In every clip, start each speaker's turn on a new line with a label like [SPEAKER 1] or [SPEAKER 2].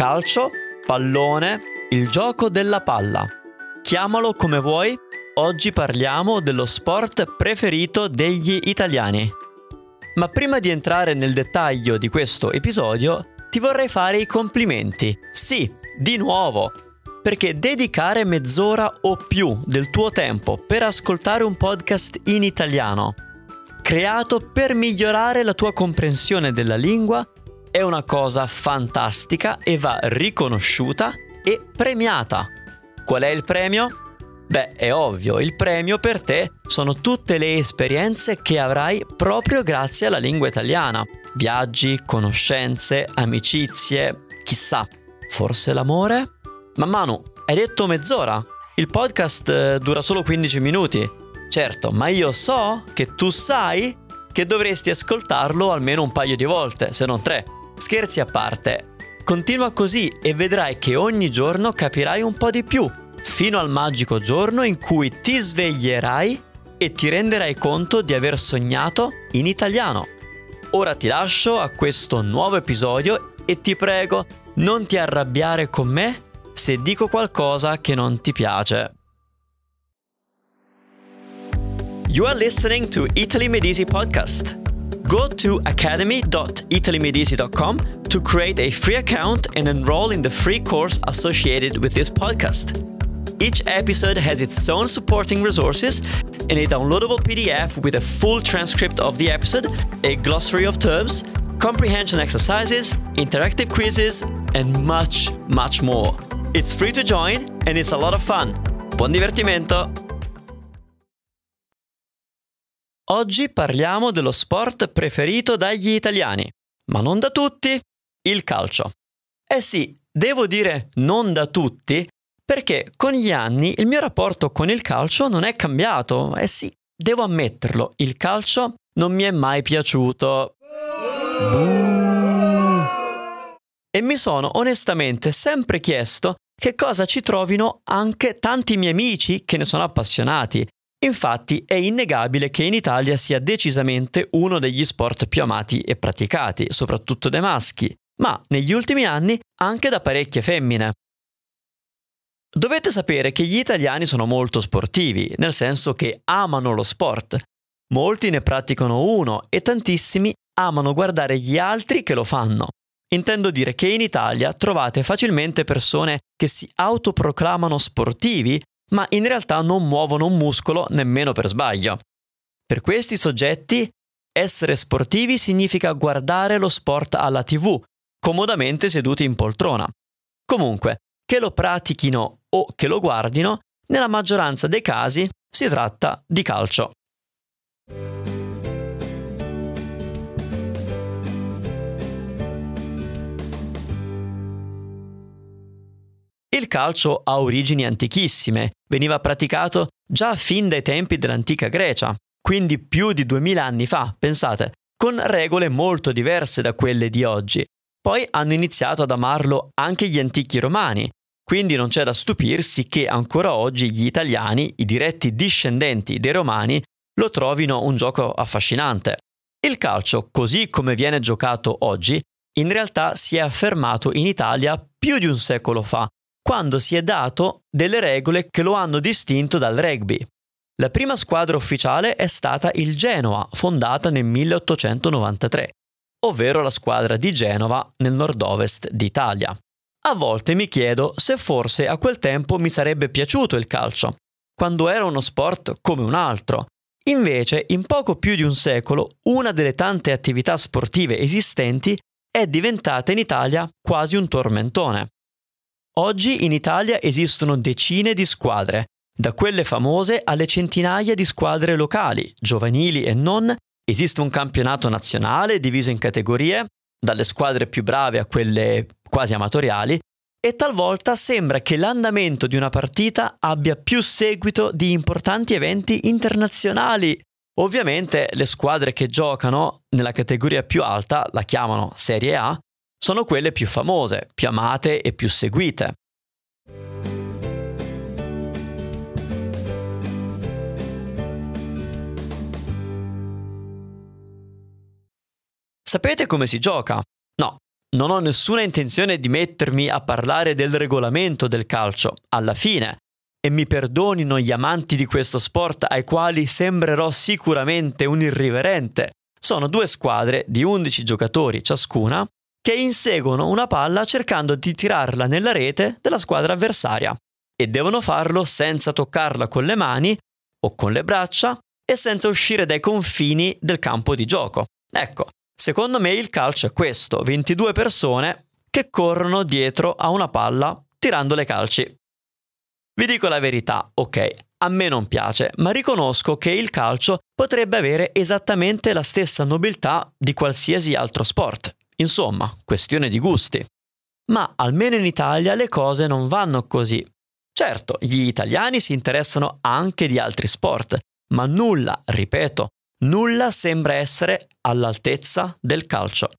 [SPEAKER 1] calcio, pallone, il gioco della palla. Chiamalo come vuoi, oggi parliamo dello sport preferito degli italiani. Ma prima di entrare nel dettaglio di questo episodio, ti vorrei fare i complimenti. Sì, di nuovo, perché dedicare mezz'ora o più del tuo tempo per ascoltare un podcast in italiano, creato per migliorare la tua comprensione della lingua, è una cosa fantastica e va riconosciuta e premiata. Qual è il premio? Beh, è ovvio, il premio per te sono tutte le esperienze che avrai proprio grazie alla lingua italiana. Viaggi, conoscenze, amicizie, chissà, forse l'amore? Ma Manu, hai detto mezz'ora? Il podcast eh, dura solo 15 minuti. Certo, ma io so che tu sai che dovresti ascoltarlo almeno un paio di volte, se non tre. Scherzi a parte. Continua così e vedrai che ogni giorno capirai un po' di più, fino al magico giorno in cui ti sveglierai e ti renderai conto di aver sognato in italiano. Ora ti lascio a questo nuovo episodio e ti prego, non ti arrabbiare con me se dico qualcosa che non ti piace. You are listening to Italy Medici podcast. Go to academy.italymedici.com to create a free account and enroll in the free course associated with this podcast. Each episode has its own supporting resources and a downloadable PDF with a full transcript of the episode, a glossary of terms, comprehension exercises, interactive quizzes, and much, much more. It's free to join and it's a lot of fun. Buon divertimento! Oggi parliamo dello sport preferito dagli italiani, ma non da tutti, il calcio. Eh sì, devo dire non da tutti, perché con gli anni il mio rapporto con il calcio non è cambiato. Eh sì, devo ammetterlo, il calcio non mi è mai piaciuto. E mi sono onestamente sempre chiesto che cosa ci trovino anche tanti miei amici che ne sono appassionati. Infatti è innegabile che in Italia sia decisamente uno degli sport più amati e praticati, soprattutto dai maschi, ma negli ultimi anni anche da parecchie femmine. Dovete sapere che gli italiani sono molto sportivi, nel senso che amano lo sport. Molti ne praticano uno e tantissimi amano guardare gli altri che lo fanno. Intendo dire che in Italia trovate facilmente persone che si autoproclamano sportivi, ma in realtà non muovono un muscolo nemmeno per sbaglio. Per questi soggetti, essere sportivi significa guardare lo sport alla tv, comodamente seduti in poltrona. Comunque, che lo pratichino o che lo guardino, nella maggioranza dei casi si tratta di calcio. Calcio ha origini antichissime, veniva praticato già fin dai tempi dell'antica Grecia, quindi più di 2000 anni fa, pensate, con regole molto diverse da quelle di oggi. Poi hanno iniziato ad amarlo anche gli antichi romani, quindi non c'è da stupirsi che ancora oggi gli italiani, i diretti discendenti dei romani, lo trovino un gioco affascinante. Il calcio, così come viene giocato oggi, in realtà si è affermato in Italia più di un secolo fa, quando si è dato delle regole che lo hanno distinto dal rugby. La prima squadra ufficiale è stata il Genoa, fondata nel 1893, ovvero la squadra di Genova nel nord-ovest d'Italia. A volte mi chiedo se forse a quel tempo mi sarebbe piaciuto il calcio, quando era uno sport come un altro. Invece, in poco più di un secolo, una delle tante attività sportive esistenti è diventata in Italia quasi un tormentone. Oggi in Italia esistono decine di squadre, da quelle famose alle centinaia di squadre locali, giovanili e non, esiste un campionato nazionale diviso in categorie, dalle squadre più brave a quelle quasi amatoriali, e talvolta sembra che l'andamento di una partita abbia più seguito di importanti eventi internazionali. Ovviamente le squadre che giocano nella categoria più alta la chiamano Serie A, sono quelle più famose, più amate e più seguite. Sapete come si gioca? No, non ho nessuna intenzione di mettermi a parlare del regolamento del calcio, alla fine, e mi perdonino gli amanti di questo sport ai quali sembrerò sicuramente un irriverente, sono due squadre di 11 giocatori ciascuna che inseguono una palla cercando di tirarla nella rete della squadra avversaria e devono farlo senza toccarla con le mani o con le braccia e senza uscire dai confini del campo di gioco. Ecco, secondo me il calcio è questo, 22 persone che corrono dietro a una palla tirando le calci. Vi dico la verità, ok, a me non piace, ma riconosco che il calcio potrebbe avere esattamente la stessa nobiltà di qualsiasi altro sport. Insomma, questione di gusti. Ma almeno in Italia le cose non vanno così. Certo, gli italiani si interessano anche di altri sport, ma nulla, ripeto, nulla sembra essere all'altezza del calcio.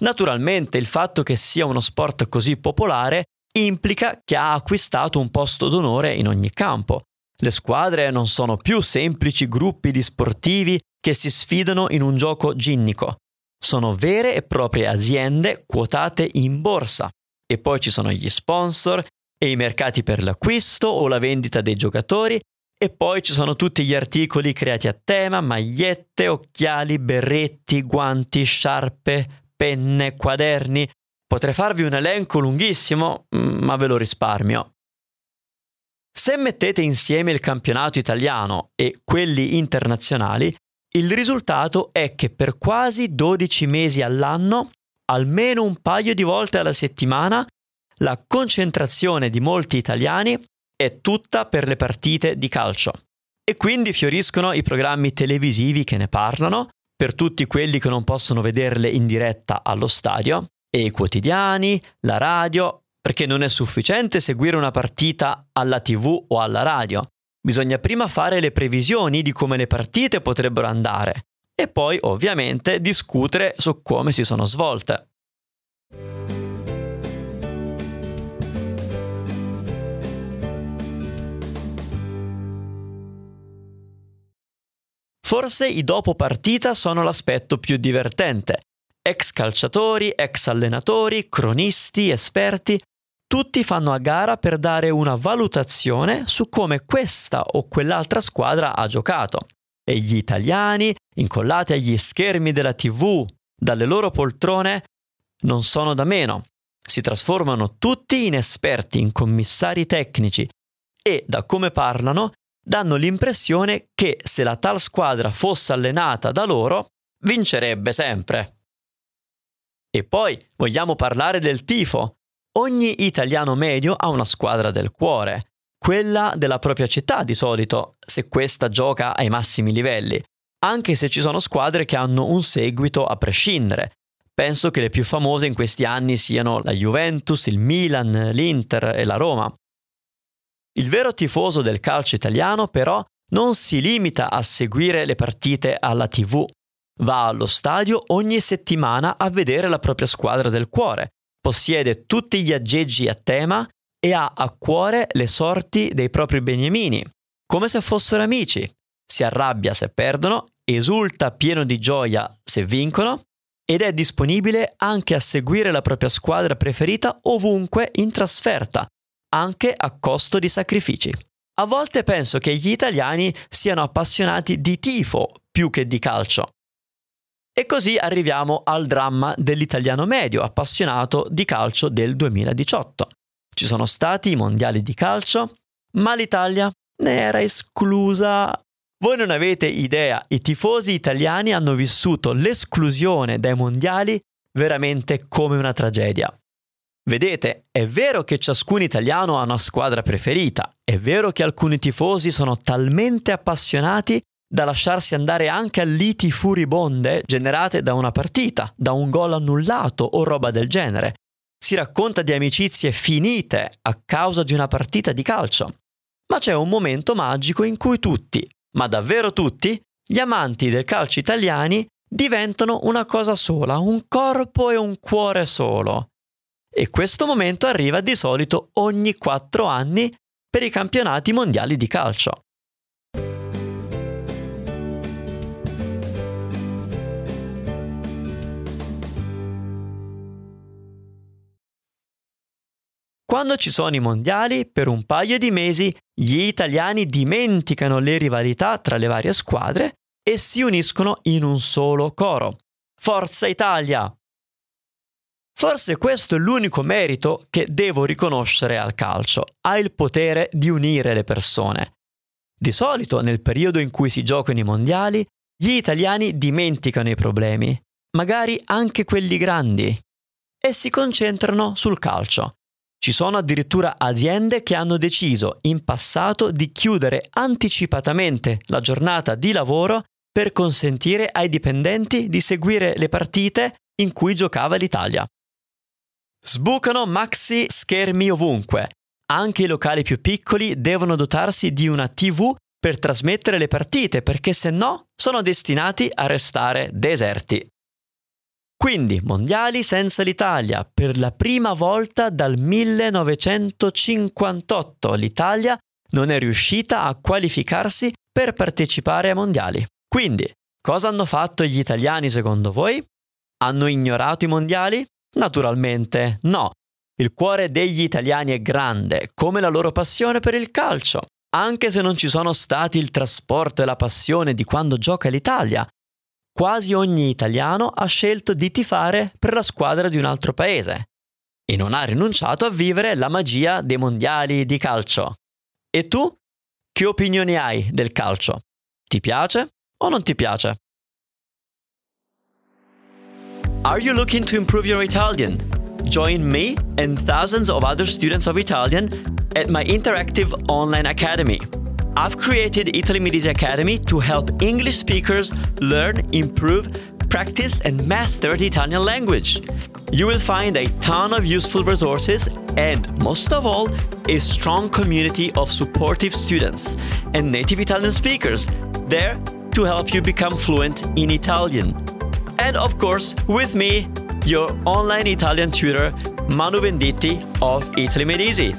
[SPEAKER 1] Naturalmente il fatto che sia uno sport così popolare implica che ha acquistato un posto d'onore in ogni campo. Le squadre non sono più semplici gruppi di sportivi che si sfidano in un gioco ginnico, sono vere e proprie aziende quotate in borsa. E poi ci sono gli sponsor e i mercati per l'acquisto o la vendita dei giocatori e poi ci sono tutti gli articoli creati a tema, magliette, occhiali, berretti, guanti, sciarpe, penne, quaderni, Potrei farvi un elenco lunghissimo, mm, ma ve lo risparmio. Se mettete insieme il campionato italiano e quelli internazionali, il risultato è che per quasi 12 mesi all'anno, almeno un paio di volte alla settimana, la concentrazione di molti italiani è tutta per le partite di calcio. E quindi fioriscono i programmi televisivi che ne parlano, per tutti quelli che non possono vederle in diretta allo stadio, e i quotidiani, la radio, perché non è sufficiente seguire una partita alla tv o alla radio. Bisogna prima fare le previsioni di come le partite potrebbero andare e poi ovviamente discutere su come si sono svolte. Forse i dopo partita sono l'aspetto più divertente, ex calciatori, ex allenatori, cronisti, esperti, tutti fanno a gara per dare una valutazione su come questa o quell'altra squadra ha giocato. E gli italiani, incollati agli schermi della TV, dalle loro poltrone, non sono da meno. Si trasformano tutti in esperti, in commissari tecnici e, da come parlano, danno l'impressione che se la tal squadra fosse allenata da loro, vincerebbe sempre. E poi vogliamo parlare del tifo. Ogni italiano medio ha una squadra del cuore, quella della propria città di solito, se questa gioca ai massimi livelli, anche se ci sono squadre che hanno un seguito a prescindere. Penso che le più famose in questi anni siano la Juventus, il Milan, l'Inter e la Roma. Il vero tifoso del calcio italiano però non si limita a seguire le partite alla TV, Va allo stadio ogni settimana a vedere la propria squadra del cuore, possiede tutti gli aggeggi a tema e ha a cuore le sorti dei propri beniamini, come se fossero amici. Si arrabbia se perdono, esulta pieno di gioia se vincono ed è disponibile anche a seguire la propria squadra preferita ovunque in trasferta, anche a costo di sacrifici. A volte penso che gli italiani siano appassionati di tifo più che di calcio. E così arriviamo al dramma dell'italiano medio appassionato di calcio del 2018. Ci sono stati i mondiali di calcio, ma l'Italia ne era esclusa. Voi non avete idea, i tifosi italiani hanno vissuto l'esclusione dai mondiali veramente come una tragedia. Vedete, è vero che ciascun italiano ha una squadra preferita, è vero che alcuni tifosi sono talmente appassionati da lasciarsi andare anche a liti furibonde generate da una partita, da un gol annullato o roba del genere. Si racconta di amicizie finite a causa di una partita di calcio. Ma c'è un momento magico in cui tutti, ma davvero tutti, gli amanti del calcio italiani diventano una cosa sola, un corpo e un cuore solo. E questo momento arriva di solito ogni quattro anni per i campionati mondiali di calcio. Quando ci sono i mondiali, per un paio di mesi gli italiani dimenticano le rivalità tra le varie squadre e si uniscono in un solo coro. Forza Italia! Forse questo è l'unico merito che devo riconoscere al calcio. Ha il potere di unire le persone. Di solito, nel periodo in cui si giocano i mondiali, gli italiani dimenticano i problemi, magari anche quelli grandi, e si concentrano sul calcio. Ci sono addirittura aziende che hanno deciso in passato di chiudere anticipatamente la giornata di lavoro per consentire ai dipendenti di seguire le partite in cui giocava l'Italia. Sbucano maxi schermi ovunque. Anche i locali più piccoli devono dotarsi di una TV per trasmettere le partite perché se no sono destinati a restare deserti. Quindi, mondiali senza l'Italia. Per la prima volta dal 1958 l'Italia non è riuscita a qualificarsi per partecipare ai mondiali. Quindi, cosa hanno fatto gli italiani secondo voi? Hanno ignorato i mondiali? Naturalmente no. Il cuore degli italiani è grande, come la loro passione per il calcio. Anche se non ci sono stati il trasporto e la passione di quando gioca l'Italia, quasi ogni italiano ha scelto di tifare per la squadra di un altro paese e non ha rinunciato a vivere la magia dei mondiali di calcio. E tu? Che opinioni hai del calcio? Ti piace o non ti piace? Are you looking to improve your Italian? Join me and thousands of other students of Italian at my interactive online academy. I've created Italy Media Academy to help English speakers learn, improve, practice, and master the Italian language. You will find a ton of useful resources and, most of all, a strong community of supportive students and native Italian speakers there to help you become fluent in Italian and of course with me, your online Italian tutor Manu Venditti of Italy Made Easy.